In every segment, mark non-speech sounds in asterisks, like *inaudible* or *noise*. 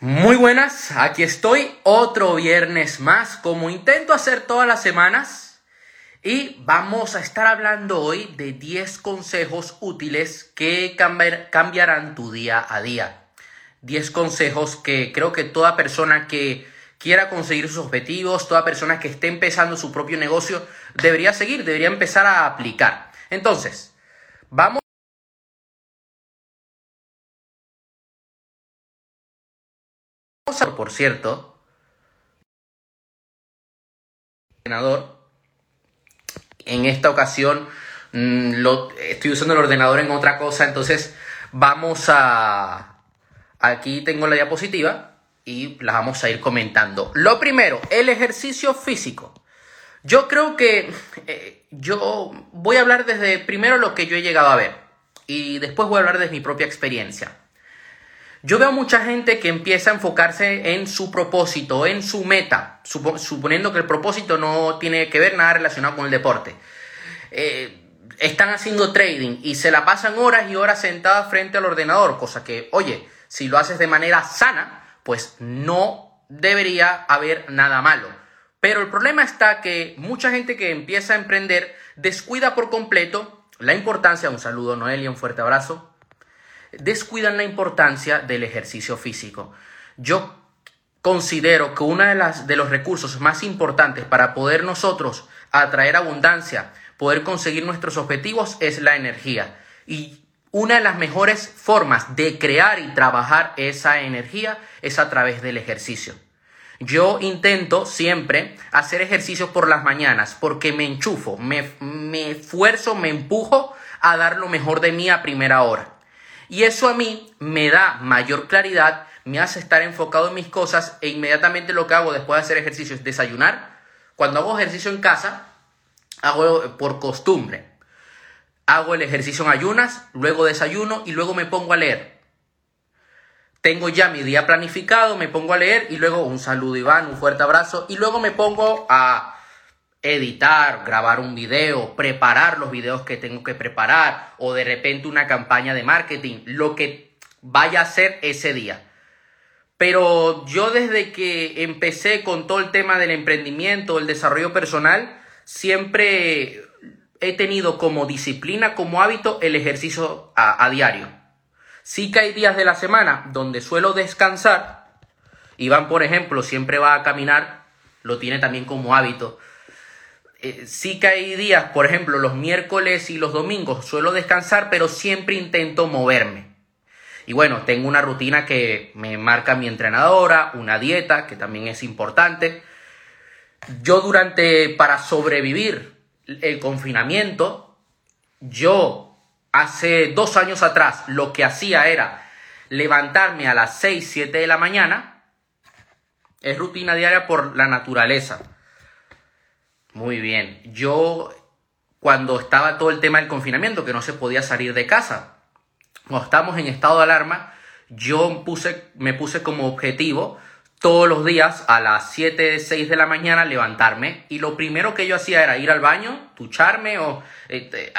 Muy buenas, aquí estoy otro viernes más, como intento hacer todas las semanas, y vamos a estar hablando hoy de 10 consejos útiles que cambiarán tu día a día. 10 consejos que creo que toda persona que quiera conseguir sus objetivos, toda persona que esté empezando su propio negocio, debería seguir, debería empezar a aplicar. Entonces, vamos por cierto, en esta ocasión mm, lo, estoy usando el ordenador en otra cosa, entonces vamos a... Aquí tengo la diapositiva y la vamos a ir comentando. Lo primero, el ejercicio físico. Yo creo que eh, yo voy a hablar desde primero lo que yo he llegado a ver y después voy a hablar de mi propia experiencia. Yo veo mucha gente que empieza a enfocarse en su propósito, en su meta, suponiendo que el propósito no tiene que ver nada relacionado con el deporte. Eh, están haciendo trading y se la pasan horas y horas sentadas frente al ordenador, cosa que, oye, si lo haces de manera sana, pues no debería haber nada malo. Pero el problema está que mucha gente que empieza a emprender descuida por completo la importancia, un saludo Noelia, un fuerte abrazo, descuidan la importancia del ejercicio físico. Yo considero que uno de, las, de los recursos más importantes para poder nosotros atraer abundancia, poder conseguir nuestros objetivos es la energía. Y una de las mejores formas de crear y trabajar esa energía es a través del ejercicio. Yo intento siempre hacer ejercicio por las mañanas porque me enchufo, me, me esfuerzo, me empujo a dar lo mejor de mí a primera hora. Y eso a mí me da mayor claridad, me hace estar enfocado en mis cosas e inmediatamente lo que hago después de hacer ejercicio es desayunar. Cuando hago ejercicio en casa, hago por costumbre. Hago el ejercicio en ayunas, luego desayuno y luego me pongo a leer. Tengo ya mi día planificado, me pongo a leer y luego un saludo Iván, un fuerte abrazo y luego me pongo a editar, grabar un video, preparar los videos que tengo que preparar o de repente una campaña de marketing, lo que vaya a hacer ese día. Pero yo desde que empecé con todo el tema del emprendimiento, el desarrollo personal, siempre he tenido como disciplina, como hábito, el ejercicio a, a diario. Sí que hay días de la semana donde suelo descansar. Iván, por ejemplo, siempre va a caminar, lo tiene también como hábito eh, sí que hay días, por ejemplo, los miércoles y los domingos suelo descansar, pero siempre intento moverme. Y bueno, tengo una rutina que me marca mi entrenadora, una dieta, que también es importante. Yo durante, para sobrevivir el confinamiento, yo hace dos años atrás lo que hacía era levantarme a las 6, 7 de la mañana. Es rutina diaria por la naturaleza muy bien. Yo, cuando estaba todo el tema del confinamiento, que no se podía salir de casa, cuando estábamos en estado de alarma, yo puse, me puse como objetivo todos los días a las 7, 6 de la mañana levantarme y lo primero que yo hacía era ir al baño, ducharme o este,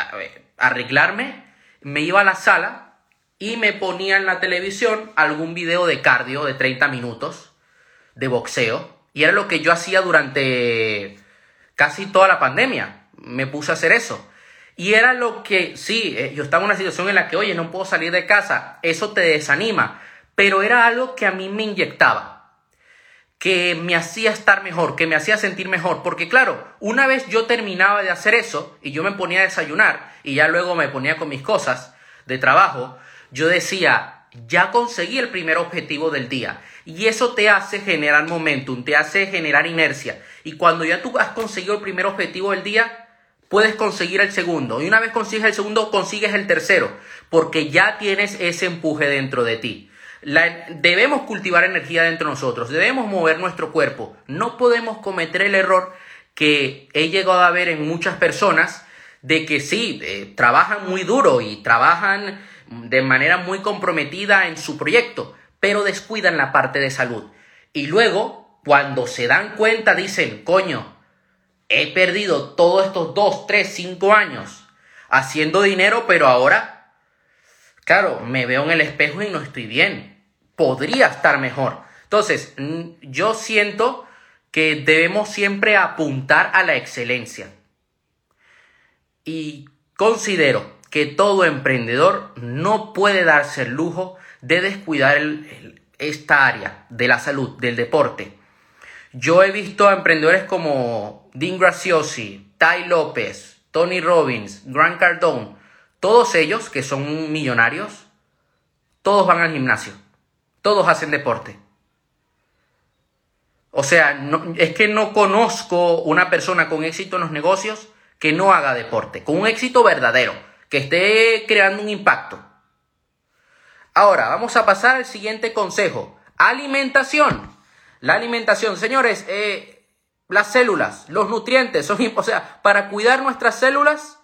arreglarme, me iba a la sala y me ponía en la televisión algún video de cardio de 30 minutos de boxeo y era lo que yo hacía durante casi toda la pandemia. Me puse a hacer eso. Y era lo que, sí, eh, yo estaba en una situación en la que, oye, no puedo salir de casa, eso te desanima, pero era algo que a mí me inyectaba, que me hacía estar mejor, que me hacía sentir mejor, porque claro, una vez yo terminaba de hacer eso y yo me ponía a desayunar y ya luego me ponía con mis cosas de trabajo, yo decía, ya conseguí el primer objetivo del día. Y eso te hace generar momentum, te hace generar inercia. Y cuando ya tú has conseguido el primer objetivo del día, puedes conseguir el segundo. Y una vez consigues el segundo, consigues el tercero. Porque ya tienes ese empuje dentro de ti. debemos cultivar energía dentro de nosotros. Debemos mover nuestro cuerpo. No podemos cometer el error que he llegado a ver en muchas personas de que sí, eh, trabajan muy duro y trabajan de manera muy comprometida en su proyecto, pero descuidan la parte de salud. Y luego, cuando se dan cuenta, dicen, coño, he perdido todos estos dos, tres, cinco años haciendo dinero, pero ahora, claro, me veo en el espejo y no estoy bien. Podría estar mejor. Entonces, yo siento que debemos siempre apuntar a la excelencia. Y considero que todo emprendedor no puede darse el lujo de descuidar esta área de la salud, del deporte. Yo he visto a emprendedores como Dean Graciosi, Ty López, Tony Robbins, Grant Cardone, todos ellos que son millonarios, todos van al gimnasio, todos hacen deporte. O sea, es que no conozco una persona con éxito en los negocios que no haga deporte, con un éxito verdadero, que esté creando un impacto. Ahora, vamos a pasar al siguiente consejo. Alimentación. La alimentación, señores, eh, las células, los nutrientes, son, o sea, para cuidar nuestras células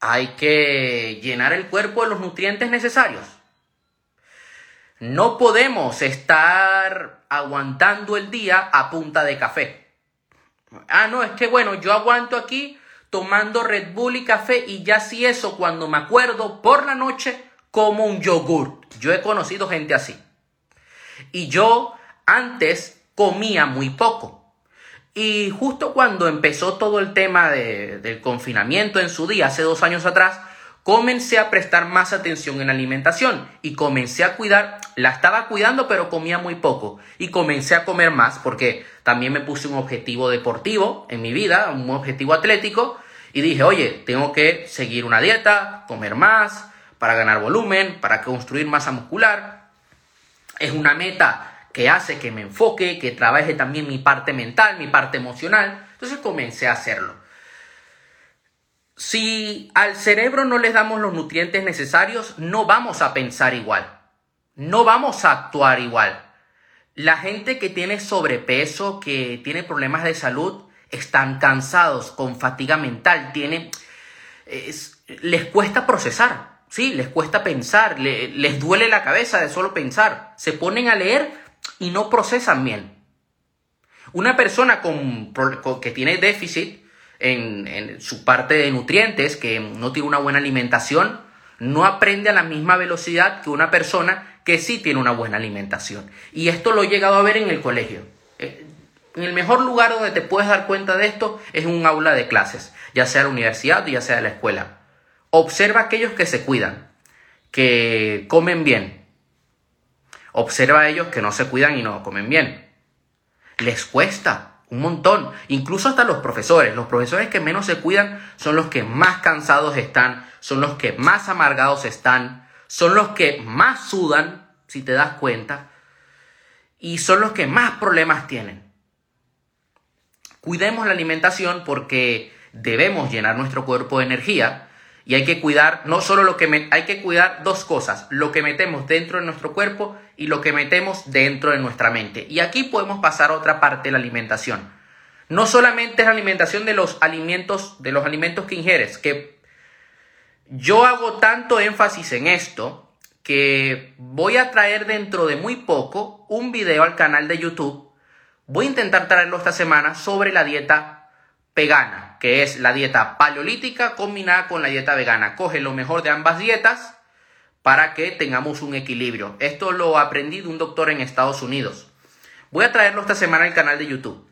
hay que llenar el cuerpo de los nutrientes necesarios. No podemos estar aguantando el día a punta de café. Ah, no, es que bueno, yo aguanto aquí tomando Red Bull y café y ya si eso cuando me acuerdo por la noche como un yogur. Yo he conocido gente así. Y yo antes comía muy poco. Y justo cuando empezó todo el tema del confinamiento en su día, hace dos años atrás, comencé a prestar más atención en alimentación y comencé a cuidar, la estaba cuidando pero comía muy poco y comencé a comer más porque también me puse un objetivo deportivo en mi vida, un objetivo atlético y dije, oye, tengo que seguir una dieta, comer más para ganar volumen, para construir masa muscular. Es una meta que hace que me enfoque, que trabaje también mi parte mental, mi parte emocional. Entonces comencé a hacerlo. Si al cerebro no le damos los nutrientes necesarios, no vamos a pensar igual. No vamos a actuar igual. La gente que tiene sobrepeso, que tiene problemas de salud, están cansados, con fatiga mental, tienen, les cuesta procesar, ¿sí? Les cuesta pensar, les duele la cabeza de solo pensar. Se ponen a leer y no procesan bien. Una persona con, que tiene déficit en, su parte de nutrientes, que no tiene una buena alimentación, no aprende a la misma velocidad que una persona que sí tiene una buena alimentación. Y esto lo he llegado a ver en el colegio. Eh, en el mejor lugar donde te puedes dar cuenta de esto es un aula de clases, ya sea la universidad o ya sea la escuela. Observa a aquellos que se cuidan, que comen bien. Observa a ellos que no se cuidan y no comen bien. Les cuesta, un montón. Incluso hasta los profesores. Los profesores que menos se cuidan son los que más cansados están, son los que más amargados están, son los que más sudan, si te das cuenta, y son los que más problemas tienen. Cuidemos la alimentación porque debemos llenar nuestro cuerpo de energía y hay que cuidar no solo lo que hay que cuidar dos cosas, lo que metemos dentro de nuestro cuerpo y lo que metemos dentro de nuestra mente. Y aquí podemos pasar a otra parte de la alimentación. No solamente es la alimentación de los alimentos, de los alimentos que ingieres, que yo hago tanto énfasis en esto que voy a traer dentro de muy poco un video al canal de YouTube. Voy a intentar traerlo esta semana sobre la dieta vegana, que es la dieta paleolítica combinada con la dieta vegana. Coge lo mejor de ambas dietas para que tengamos un equilibrio. Esto lo aprendí de un doctor en Estados Unidos. Voy a traerlo esta semana al canal de YouTube.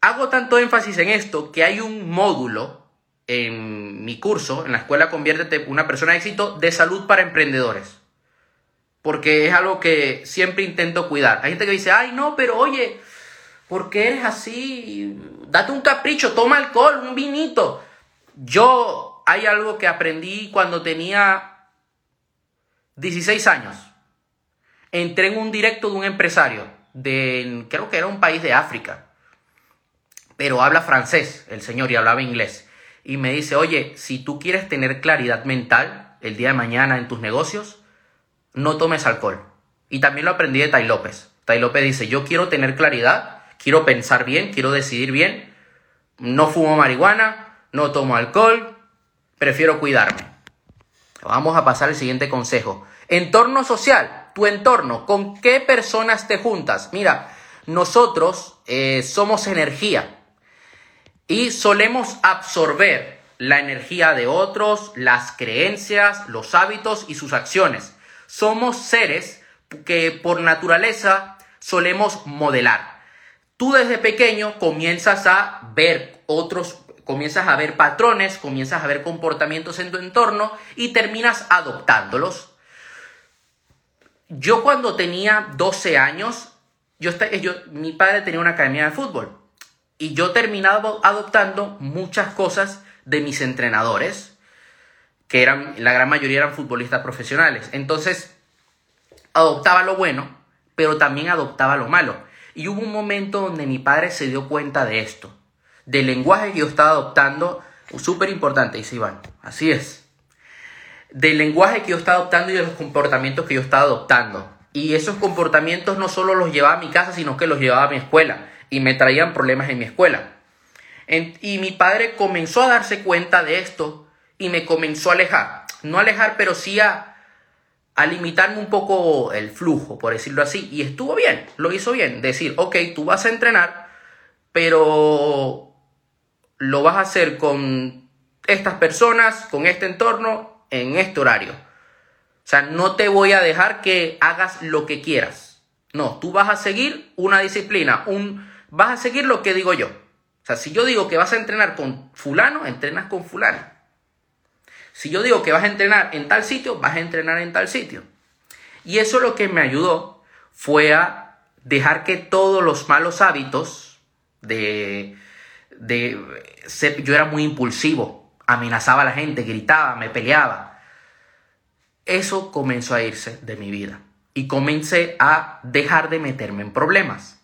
Hago tanto énfasis en esto que hay un módulo en mi curso, en la escuela Conviértete una persona de éxito, de salud para emprendedores. Porque es algo que siempre intento cuidar. Hay gente que dice, ay, no, pero oye, ¿Por qué eres así? Date un capricho, toma alcohol, un vinito. Yo hay algo que aprendí cuando tenía 16 años. Entré en un directo de un empresario, de, creo que era un país de África, pero habla francés el señor y hablaba inglés. Y me dice, oye, si tú quieres tener claridad mental el día de mañana en tus negocios, no tomes alcohol. Y también lo aprendí de Tai López. Tai López dice, yo quiero tener claridad quiero pensar bien, quiero decidir bien, no fumo marihuana, no tomo alcohol, prefiero cuidarme. Vamos a pasar al siguiente consejo. Entorno social, tu entorno, ¿con qué personas te juntas? Mira, nosotros eh, somos energía y solemos absorber la energía de otros, las creencias, los hábitos y sus acciones. Somos seres que por naturaleza solemos modelar. Tú desde pequeño comienzas a ver otros, comienzas a ver patrones, comienzas a ver comportamientos en tu entorno y terminas adoptándolos. Yo cuando tenía 12 años, yo, yo, mi padre tenía una academia de fútbol y yo terminaba adoptando muchas cosas de mis entrenadores, que eran, la gran mayoría eran futbolistas profesionales. Entonces, adoptaba lo bueno, pero también adoptaba lo malo. Y hubo un momento donde mi padre se dio cuenta de esto, del lenguaje que yo estaba adoptando, súper importante, dice Iván, así es, del lenguaje que yo estaba adoptando y de los comportamientos que yo estaba adoptando. Y esos comportamientos no solo los llevaba a mi casa, sino que los llevaba a mi escuela y me traían problemas en mi escuela. y mi padre comenzó a darse cuenta de esto y me comenzó a alejar. No alejar, pero sí a, a limitarme un poco el flujo, por decirlo así. Y estuvo bien, lo hizo bien. Decir, ok, tú vas a entrenar, pero lo vas a hacer con estas personas, con este entorno, en este horario. O sea, no te voy a dejar que hagas lo que quieras. No, tú vas a seguir una disciplina, un, vas a seguir lo que digo yo. O sea, si yo digo que vas a entrenar con fulano, entrenas con fulano. Si yo digo que vas a entrenar en tal sitio, vas a entrenar en tal sitio. Y eso lo que me ayudó fue a dejar que todos los malos hábitos de, de yo era muy impulsivo, amenazaba a la gente, gritaba, me peleaba. Eso comenzó a irse de mi vida y comencé a dejar de meterme en problemas.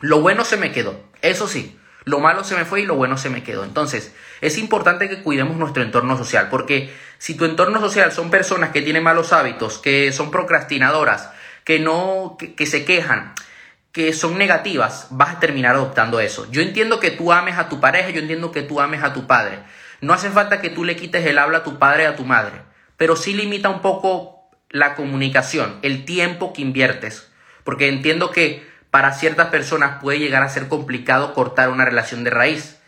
Lo bueno se me quedó, eso sí. Lo malo se me fue y lo bueno se me quedó. Entonces, es importante que cuidemos nuestro entorno social, porque si tu entorno social son personas que tienen malos hábitos, que son procrastinadoras, que no, que, se quejan, que son negativas, vas a terminar adoptando eso. Yo entiendo que tú ames a tu pareja, yo entiendo que tú ames a tu padre. No hace falta que tú le quites el habla a tu padre y a tu madre, pero sí limita un poco la comunicación, el tiempo que inviertes, porque entiendo que para ciertas personas puede llegar a ser complicado cortar una relación de raíz.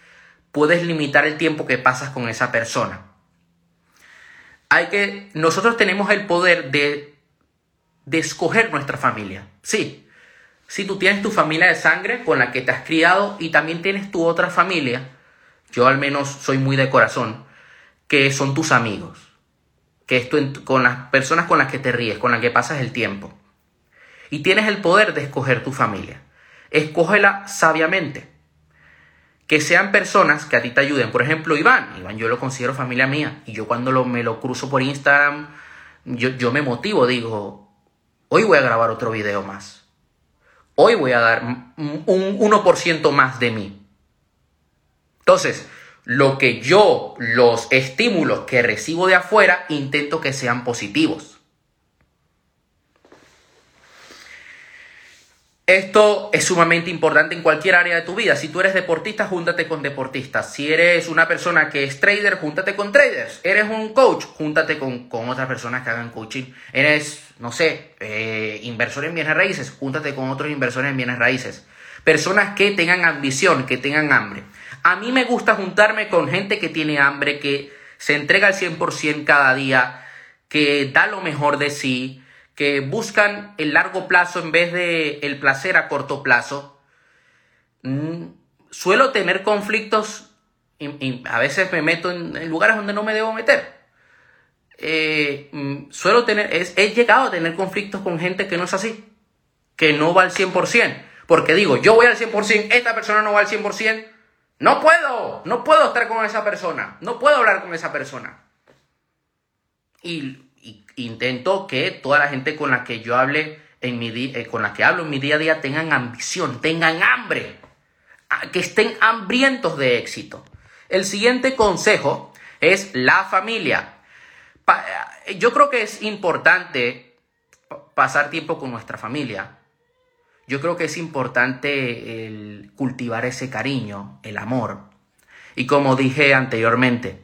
Puedes limitar el tiempo que pasas con esa persona. Hay que, nosotros tenemos el poder de, de escoger nuestra familia. Sí, si tú tienes tu familia de sangre con la que te has criado y también tienes tu otra familia, yo al menos soy muy de corazón, que son tus amigos, que es con las personas con las que te ríes, con las que pasas el tiempo y tienes el poder de escoger tu familia. Escógela sabiamente. Que sean personas que a ti te ayuden. Por ejemplo, Iván. Iván yo lo considero familia mía. Y yo cuando lo, me lo cruzo por Instagram, yo, yo me motivo. Digo, hoy voy a grabar otro video más. Hoy voy a dar un 1% más de mí. Entonces, lo que yo, los estímulos que recibo de afuera, intento que sean positivos. Esto es sumamente importante en cualquier área de tu vida. Si tú eres deportista, júntate con deportistas. Si eres una persona que es trader, júntate con traders. Eres un coach, júntate con, otras personas que hagan coaching. Eres, no sé, eh, inversor en bienes raíces, júntate con otros inversores en bienes raíces. Personas que tengan ambición, que tengan hambre. A mí me gusta juntarme con gente que tiene hambre, que se entrega al 100% cada día, que da lo mejor de sí, que buscan el largo plazo en vez de el placer a corto plazo. Mm, suelo tener conflictos y, a veces me meto en, lugares donde no me debo meter. Eh, mm, suelo tener, he llegado a tener conflictos con gente que no es así, que no va al 100%. Porque digo, yo voy al 100%, esta persona no va al 100%. No puedo, no puedo estar con esa persona, no puedo hablar con esa persona. Y intento que toda la gente con la que yo hable en mi eh, con la que hablo en mi día a día tengan ambición, tengan hambre, que estén hambrientos de éxito. El siguiente consejo es la familia. Eh, yo creo que es importante pasar tiempo con nuestra familia. Yo creo que es importante cultivar ese cariño, el amor. Y como dije anteriormente,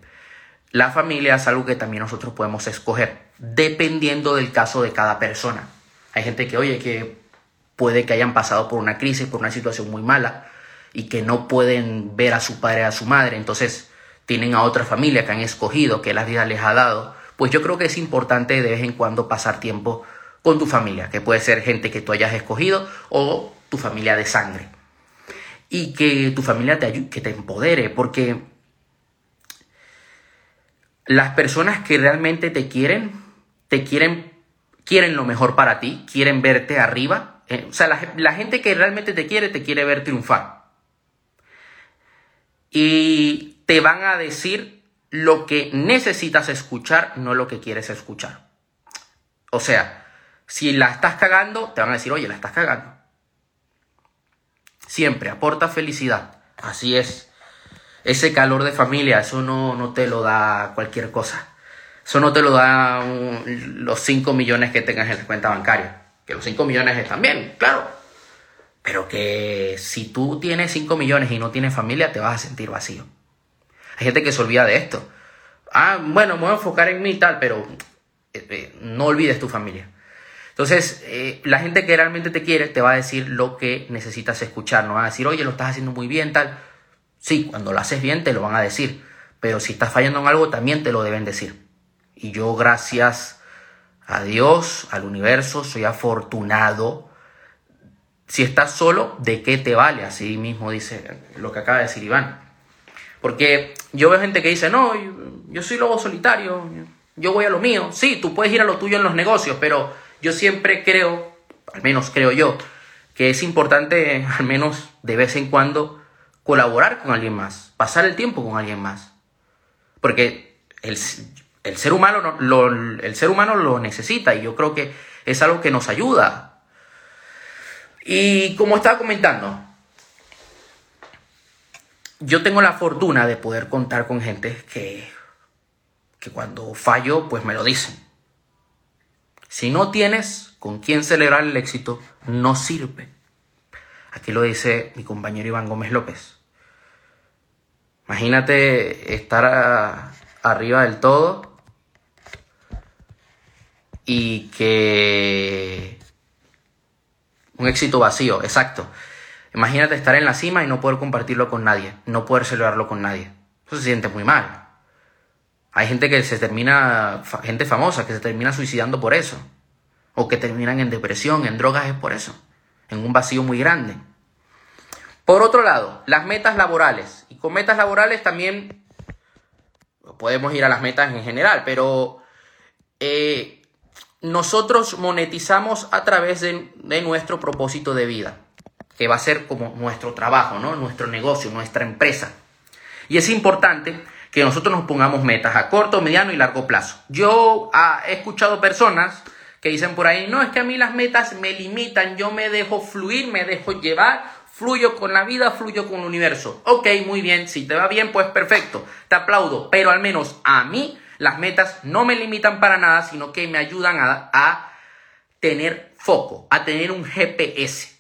la familia es algo que también nosotros podemos escoger dependiendo del caso de cada persona. Hay gente que, oye, que puede que hayan pasado por una crisis, por una situación muy mala y que no pueden ver a su padre, a su madre, entonces tienen a otra familia que han escogido, que la vida les ha dado. Pues yo creo que es importante de vez en cuando pasar tiempo con tu familia, que puede ser gente que tú hayas escogido o tu familia de sangre. Y que tu familia te ayude, que te empodere, porque las personas que realmente te quieren, te quieren, quieren lo mejor para ti, quieren verte arriba. Eh, o sea, la, gente que realmente te quiere, te quiere ver triunfar. Y te van a decir lo que necesitas escuchar, no lo que quieres escuchar. O sea, si la estás cagando, te van a decir, oye, la estás cagando. Siempre aporta felicidad. Así es. Ese calor de familia, eso no, no te lo da cualquier cosa. Eso no te lo da los 5 millones que tengas en la cuenta bancaria. Que los 5 millones están bien, claro. Pero que si tú tienes 5 millones y no tienes familia, te vas a sentir vacío. Hay gente que se olvida de esto. Ah, bueno, me voy a enfocar en mí y tal, pero eh, eh, no olvides tu familia. Entonces, eh, la gente que realmente te quiere te va a decir lo que necesitas escuchar, no va a decir, oye, lo estás haciendo muy bien, tal. Sí, cuando lo haces bien te lo van a decir, pero si estás fallando en algo también te lo deben decir. Y yo, gracias a Dios, al universo, soy afortunado. Si estás solo, ¿de qué te vale? Así mismo dice lo que acaba de decir Iván. Porque yo veo gente que dice, no, yo soy lobo solitario, yo voy a lo mío. Sí, tú puedes ir a lo tuyo en los negocios, pero yo siempre creo, al menos creo yo, que es importante, *laughs* al menos de vez en cuando, colaborar con alguien más, pasar el tiempo con alguien más. Porque el, ser, humano lo, el ser humano lo necesita y yo creo que es algo que nos ayuda. Y como estaba comentando, yo tengo la fortuna de poder contar con gente que, que cuando fallo, pues me lo dicen. Si no tienes con quién celebrar el éxito, no sirve. Aquí lo dice mi compañero Iván Gómez López. Imagínate estar arriba del todo y que un éxito vacío, exacto. Imagínate estar en la cima y no poder compartirlo con nadie, no poder celebrarlo con nadie. Eso se siente muy mal. Hay gente que se termina, gente famosa que se termina suicidando por eso. O que terminan en depresión, en drogas es por eso. En un vacío muy grande. Por otro lado, las metas laborales. Y con metas laborales también podemos ir a las metas en general, pero eh, nosotros monetizamos a través de, nuestro propósito de vida, que va a ser como nuestro trabajo, ¿no? nuestro negocio, nuestra empresa. Y es importante que nosotros nos pongamos metas a corto, mediano y largo plazo. Yo ah, he escuchado personas que dicen por ahí, no, es que a mí las metas me limitan, yo me dejo fluir, me dejo llevar, fluyo con la vida, fluyo con el universo. Ok, muy bien, si te va bien, pues perfecto, te aplaudo, pero al menos a mí las metas no me limitan para nada, sino que me ayudan a, tener foco, a tener un GPS.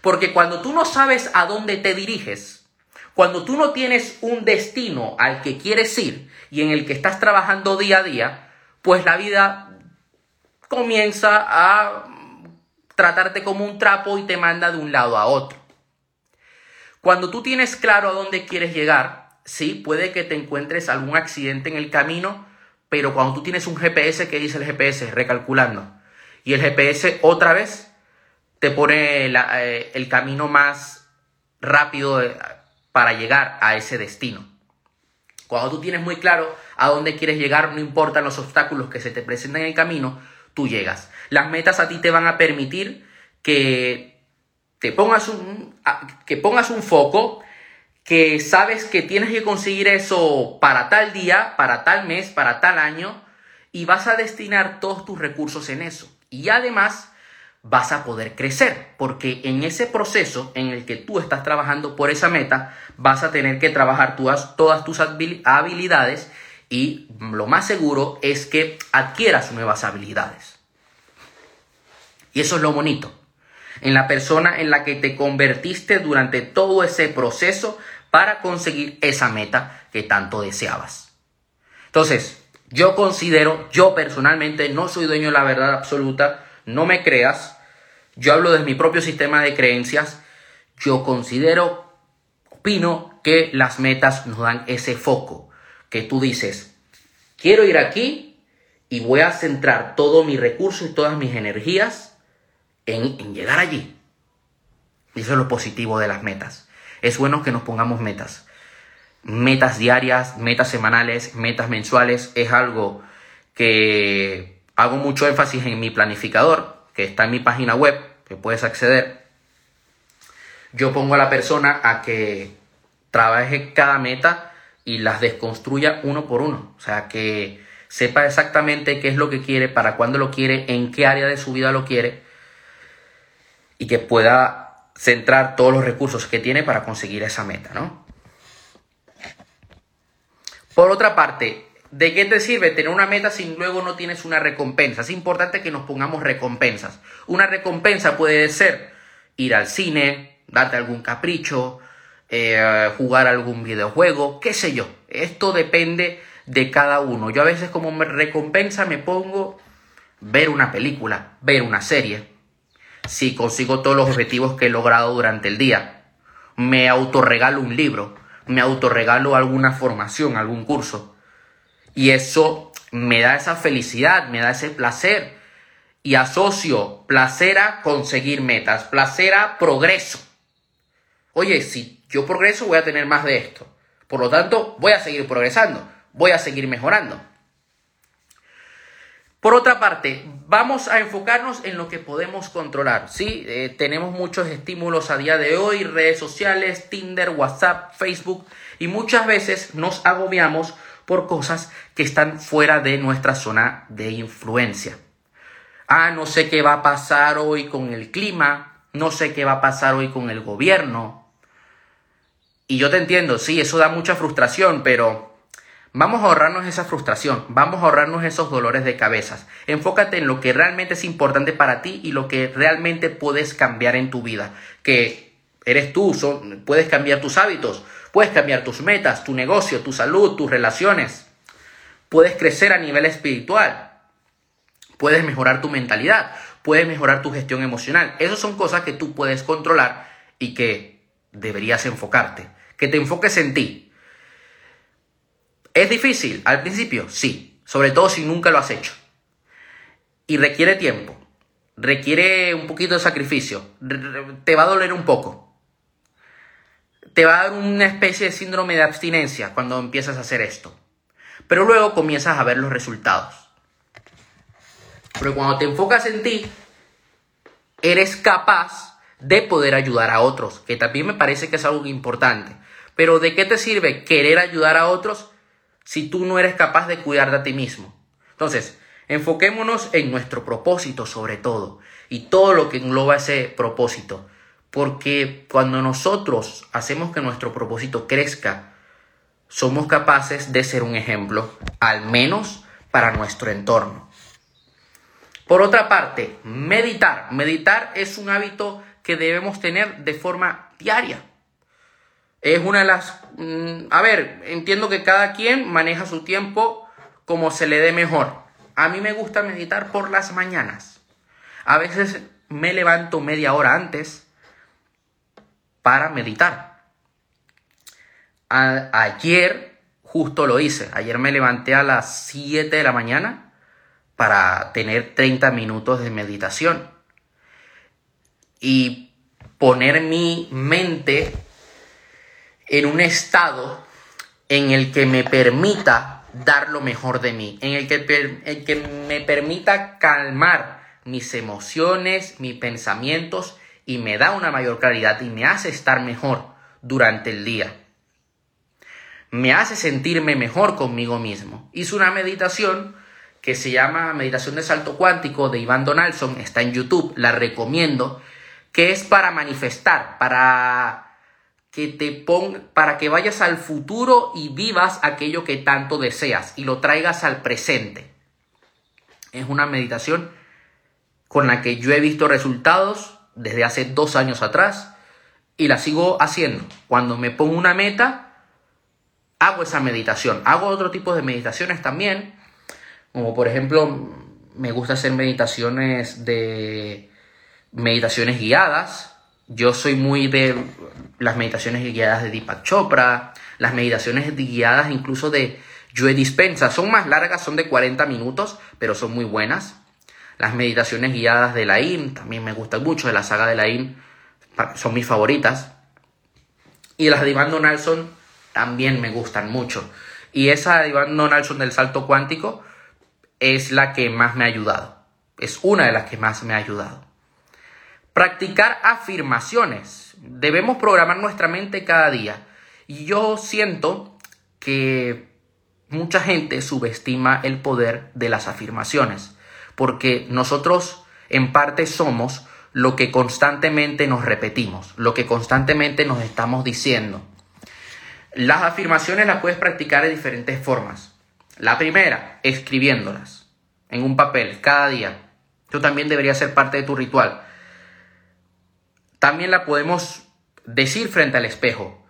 Porque cuando tú no sabes a dónde te diriges, cuando tú no tienes un destino al que quieres ir y en el que estás trabajando día a día, pues la vida comienza a tratarte como un trapo y te manda de un lado a otro. Cuando tú tienes claro a dónde quieres llegar, sí, puede que te encuentres algún accidente en el camino, pero cuando tú tienes un GPS, ¿qué dice el GPS? Recalculando. Y el GPS otra vez te pone eh, el camino más rápido para llegar a ese destino. Cuando tú tienes muy claro a dónde quieres llegar, no importan los obstáculos que se te presenten en el camino, tú llegas. Las metas a ti te van a permitir que te pongas un, que pongas un foco, que sabes que tienes que conseguir eso para tal día, para tal mes, para tal año, y vas a destinar todos tus recursos en eso. Y además vas a poder crecer, porque en ese proceso en el que tú estás trabajando por esa meta, vas a tener que trabajar todas, todas tus habilidades y lo más seguro es que adquieras nuevas habilidades. Y eso es lo bonito, en la persona en la que te convertiste durante todo ese proceso para conseguir esa meta que tanto deseabas. Entonces, yo considero, yo personalmente no soy dueño de la verdad absoluta, no me creas, yo hablo de mi propio sistema de creencias, yo considero, opino que las metas nos dan ese foco, que tú dices, quiero ir aquí y voy a centrar todo mi recurso y todas mis energías en, llegar allí. Y eso es lo positivo de las metas. Es bueno que nos pongamos metas. Metas diarias, metas semanales, metas mensuales. Es algo que hago mucho énfasis en mi planificador, que está en mi página web, que puedes acceder. Yo pongo a la persona a que trabaje cada meta y las desconstruya uno por uno. O sea, que sepa exactamente qué es lo que quiere, para cuándo lo quiere, en qué área de su vida lo quiere y que pueda centrar todos los recursos que tiene para conseguir esa meta, ¿no? Por otra parte, ¿de qué te sirve tener una meta si luego no tienes una recompensa? Es importante que nos pongamos recompensas. Una recompensa puede ser ir al cine, darte algún capricho, eh, jugar algún videojuego, qué sé yo. Esto depende de cada uno. Yo a veces como recompensa me pongo ver una película, ver una serie. Si consigo todos los objetivos que he logrado durante el día. Me autorregalo un libro, me autorregalo alguna formación, algún curso. Y eso me da esa felicidad, me da ese placer. Y asocio placer a conseguir metas, placer a progreso. Oye, si yo progreso, voy a tener más de esto. Por lo tanto, voy a seguir progresando, voy a seguir mejorando. Por otra parte, vamos a enfocarnos en lo que podemos controlar. Sí, eh, tenemos muchos estímulos a día de hoy, redes sociales, Tinder, WhatsApp, Facebook, y muchas veces nos agobiamos por cosas que están fuera de nuestra zona de influencia. Ah, no sé qué va a pasar hoy con el clima, no sé qué va a pasar hoy con el gobierno, y yo te entiendo, sí, eso da mucha frustración, pero vamos a ahorrarnos esa frustración, vamos a ahorrarnos esos dolores de cabezas. Enfócate en lo que realmente es importante para ti y lo que realmente puedes cambiar en tu vida. Que eres tú, puedes cambiar tus hábitos, puedes cambiar tus metas, tu negocio, tu salud, tus relaciones. Puedes crecer a nivel espiritual. Puedes mejorar tu mentalidad, puedes mejorar tu gestión emocional. Esas son cosas que tú puedes controlar y que deberías enfocarte que te enfoques en ti. ¿Es difícil? Al principio, sí, sobre todo si nunca lo has hecho. Y requiere tiempo, requiere un poquito de sacrificio, te va a doler un poco. Te va a dar una especie de síndrome de abstinencia cuando empiezas a hacer esto. Pero luego comienzas a ver los resultados. Pero cuando te enfocas en ti, eres capaz de poder ayudar a otros, que también me parece que es algo importante. Pero ¿de qué te sirve querer ayudar a otros si tú no eres capaz de cuidar de ti mismo? Entonces, enfoquémonos en nuestro propósito sobre todo y todo lo que engloba ese propósito. Porque cuando nosotros hacemos que nuestro propósito crezca, somos capaces de ser un ejemplo, al menos para nuestro entorno. Por otra parte, meditar. Meditar es un hábito que debemos tener de forma diaria. Es una de las... Mm, a ver, entiendo que cada quien maneja su tiempo como se le dé mejor. A mí me gusta meditar por las mañanas. A veces me levanto media hora antes para meditar. ayer justo lo hice. Ayer me levanté a las 7 de la mañana para tener 30 minutos de meditación. Y poner mi mente en un estado en el que me permita dar lo mejor de mí, en el que, que me permita calmar mis emociones, mis pensamientos y me da una mayor claridad y me hace estar mejor durante el día. Me hace sentirme mejor conmigo mismo. Hice una meditación que se llama Meditación de Salto Cuántico de Iván Donaldson, está en YouTube, la recomiendo, que es para manifestar, para que te ponga, para que vayas al futuro y vivas aquello que tanto deseas y lo traigas al presente. Es una meditación con la que yo he visto resultados desde hace dos años atrás y la sigo haciendo. Cuando me pongo una meta, hago esa meditación. Hago otro tipo de meditaciones también, como por ejemplo, me gusta hacer meditaciones de meditaciones guiadas, yo soy muy de las meditaciones guiadas de Deepak Chopra, las meditaciones guiadas incluso de Joe Dispensa. Son más largas, son de 40 minutos, pero son muy buenas. Las meditaciones guiadas de la IN también me gustan mucho, de la saga de la IN son mis favoritas. Y las de Iván Donaldson también me gustan mucho. Y esa de Iván Donaldson del salto cuántico es la que más me ha ayudado. Es una de las que más me ha ayudado. Practicar afirmaciones. Debemos programar nuestra mente cada día. Y yo siento que mucha gente subestima el poder de las afirmaciones, porque nosotros en parte somos lo que constantemente nos repetimos, lo que constantemente nos estamos diciendo. Las afirmaciones las puedes practicar de diferentes formas. La primera, escribiéndolas en un papel cada día. Esto también debería ser parte de tu ritual. También la podemos decir frente al espejo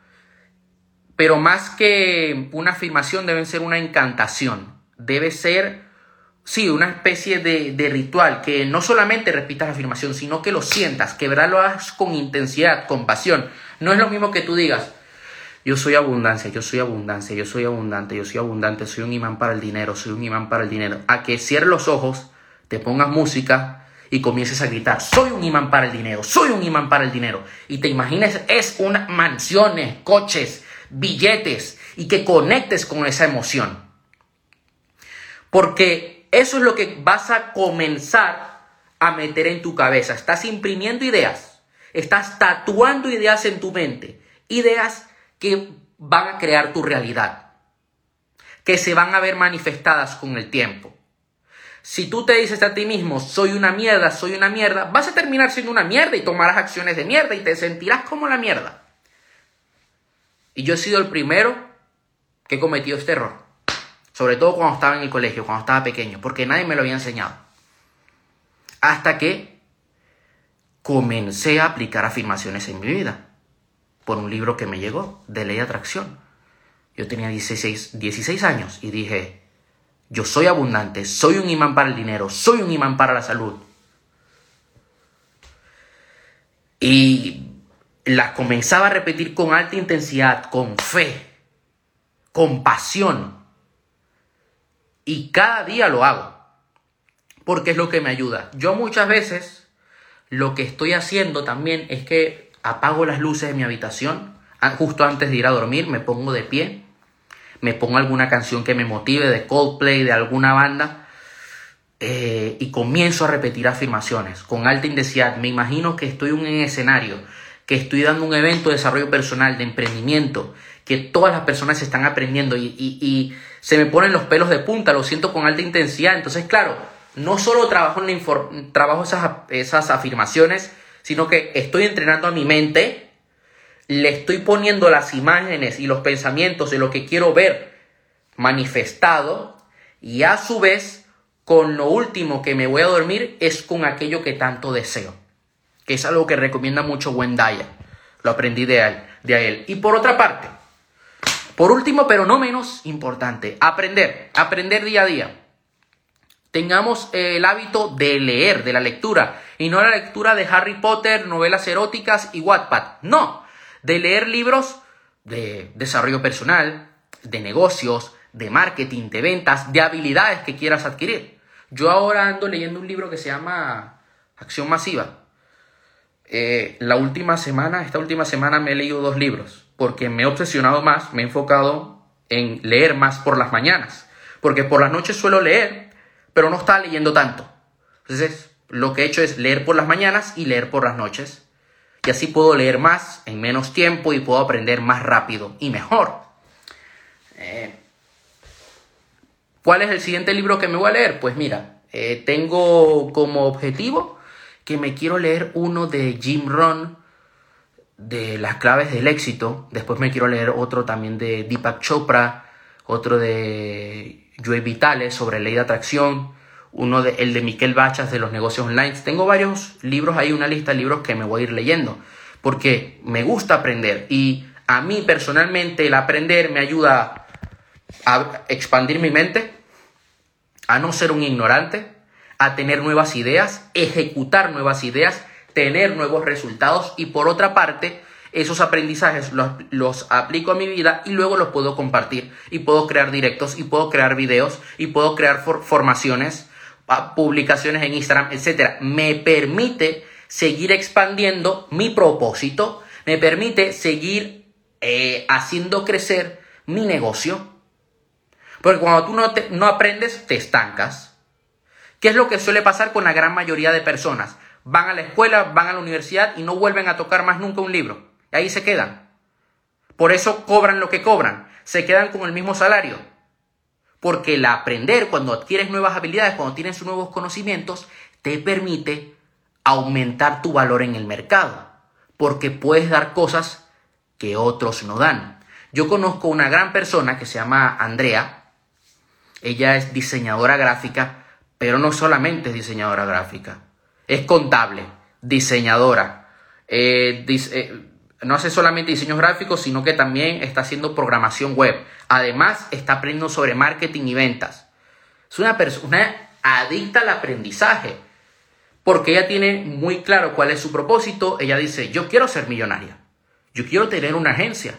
pero más que una afirmación debe ser una encantación, debe ser, sí, una especie de, ritual, que no solamente repitas la afirmación, sino que lo sientas, que verdad lo hagas con intensidad, con pasión. No es lo mismo que tú digas, yo soy abundancia, yo soy abundancia, yo soy abundante, yo soy abundante, soy un imán para el dinero, soy un imán para el dinero. A que cierres los ojos, te pongas música y comiences a gritar, soy un imán para el dinero, soy un imán para el dinero. Y te imagines, es una mansiones, coches, billetes y que conectes con esa emoción. Porque eso es lo que vas a comenzar a meter en tu cabeza. Estás imprimiendo ideas, estás tatuando ideas en tu mente, ideas que van a crear tu realidad, que se van a ver manifestadas con el tiempo. Si tú te dices a ti mismo, soy una mierda, soy una mierda, vas a terminar siendo una mierda y tomarás acciones de mierda y te sentirás como la mierda. Y yo he sido el primero que he cometido este error. Sobre todo cuando estaba en el colegio, cuando estaba pequeño, porque nadie me lo había enseñado. Hasta que comencé a aplicar afirmaciones en mi vida por un libro que me llegó de ley de atracción. Yo tenía 16, 16 años y dije, yo soy abundante, soy un imán para el dinero, soy un imán para la salud. Y las comenzaba a repetir con alta intensidad, con fe, con pasión. Y cada día lo hago, porque es lo que me ayuda. Yo muchas veces lo que estoy haciendo también es que apago las luces de mi habitación, justo antes de ir a dormir, me pongo de pie, me pongo alguna canción que me motive de Coldplay, de alguna banda, eh, y comienzo a repetir afirmaciones con alta intensidad. Me imagino que estoy en un escenario que estoy dando un evento de desarrollo personal, de emprendimiento, que todas las personas están aprendiendo y, se me ponen los pelos de punta, lo siento con alta intensidad. Entonces, claro, no solo trabajo, en trabajo esas, esas afirmaciones, sino que estoy entrenando a mi mente, le estoy poniendo las imágenes y los pensamientos de lo que quiero ver manifestado y a su vez con lo último que me voy a dormir es con aquello que tanto deseo que es algo que recomienda mucho Wendaya. Lo aprendí de él, de él. Y por otra parte, por último, pero no menos importante, aprender, aprender día a día. Tengamos el hábito de leer, de la lectura, y no la lectura de Harry Potter, novelas eróticas y Wattpad. No, de leer libros de desarrollo personal, de negocios, de marketing, de ventas, de habilidades que quieras adquirir. Yo ahora ando leyendo un libro que se llama Acción Masiva eh, la última semana, esta última semana me he leído dos libros, porque me he obsesionado más, me he enfocado en leer más por las mañanas, porque por las noches suelo leer, pero no estaba leyendo tanto. Entonces, lo que he hecho es leer por las mañanas y leer por las noches. Y así puedo leer más en menos tiempo y puedo aprender más rápido y mejor. Eh, ¿Cuál es el siguiente libro que me voy a leer? Pues mira, eh, tengo como objetivo que me quiero leer uno de Jim Rohn, de las claves del éxito. Después me quiero leer otro también de Deepak Chopra, otro de Joe Vitale sobre ley de atracción, uno de el de Miquel Bachas de los negocios online. Tengo varios libros ahí, una lista de libros que me voy a ir leyendo, porque me gusta aprender y a mí personalmente el aprender me ayuda a expandir mi mente, a no ser un ignorante, a tener nuevas ideas, ejecutar nuevas ideas, tener nuevos resultados y por otra parte, esos aprendizajes los, los, aplico a mi vida y luego los puedo compartir y puedo crear directos y puedo crear videos y puedo crear formaciones, publicaciones en Instagram, etc. Me permite seguir expandiendo mi propósito, me permite seguir eh, haciendo crecer mi negocio. Porque cuando tú no, no aprendes, te estancas. ¿Qué es lo que suele pasar con la gran mayoría de personas? Van a la escuela, van a la universidad y no vuelven a tocar más nunca un libro. Y ahí se quedan. Por eso cobran lo que cobran. Se quedan con el mismo salario. Porque el aprender, cuando adquieres nuevas habilidades, cuando tienes nuevos conocimientos, te permite aumentar tu valor en el mercado, porque puedes dar cosas que otros no dan. Yo conozco una gran persona que se llama Andrea, ella es diseñadora gráfica, pero no solamente es diseñadora gráfica, es contable, diseñadora, eh, eh, no hace solamente diseños gráficos, sino que también está haciendo programación web. Además, está aprendiendo sobre marketing y ventas. Es una persona adicta al aprendizaje porque ella tiene muy claro cuál es su propósito. Ella dice, yo quiero ser millonaria, yo quiero tener una agencia,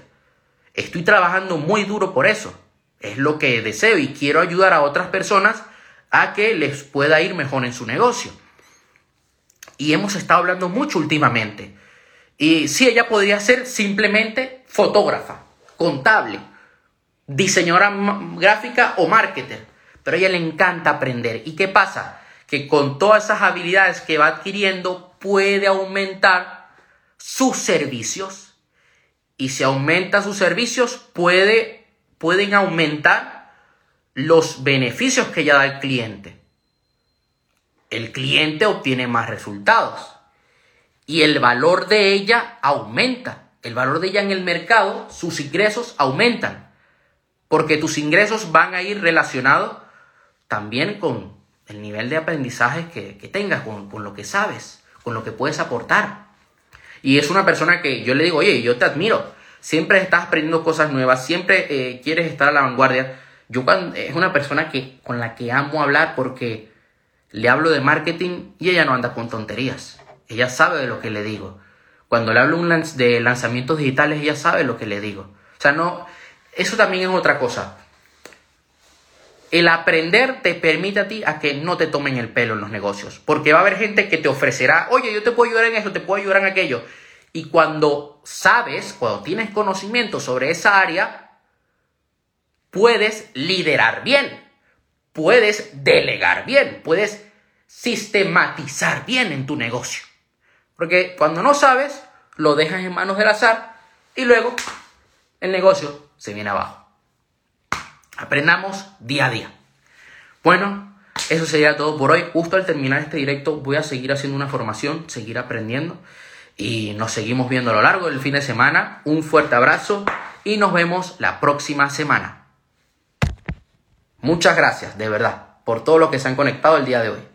estoy trabajando muy duro por eso, es lo que deseo y quiero ayudar a otras personas a que les pueda ir mejor en su negocio. Y hemos estado hablando mucho últimamente. Y sí, ella podría ser simplemente fotógrafa, contable, diseñadora gráfica o marketer, pero a ella le encanta aprender. ¿Y qué pasa? que con todas esas habilidades que va adquiriendo puede aumentar sus servicios. Y si aumenta sus servicios, puede, pueden aumentar los beneficios que ya da el cliente. El cliente obtiene más resultados y el valor de ella aumenta. El valor de ella en el mercado, sus ingresos aumentan. Porque tus ingresos van a ir relacionados también con el nivel de aprendizaje que, tengas, con, lo que sabes, con lo que puedes aportar. Y es una persona que yo le digo, oye, yo te admiro, siempre estás aprendiendo cosas nuevas, siempre eh, quieres estar a la vanguardia. Yo es una persona que, con la que amo hablar porque le hablo de marketing y ella no anda con tonterías. Ella sabe de lo que le digo. Cuando le hablo de lanzamientos digitales, ella sabe lo que le digo. O sea, no, eso también es otra cosa. El aprender te permite a ti a que no te tomen el pelo en los negocios. Porque va a haber gente que te ofrecerá, oye, yo te puedo ayudar en esto, te puedo ayudar en aquello. Y cuando sabes, cuando tienes conocimiento sobre esa área, puedes liderar bien, puedes delegar bien, puedes sistematizar bien en tu negocio. Porque cuando no sabes, lo dejas en manos del azar y luego el negocio se viene abajo. Aprendamos día a día. Bueno, eso sería todo por hoy. Justo al terminar este directo voy a seguir haciendo una formación, seguir aprendiendo y nos seguimos viendo a lo largo del fin de semana. Un fuerte abrazo y nos vemos la próxima semana. Muchas gracias, de verdad, por todo lo que se han conectado el día de hoy.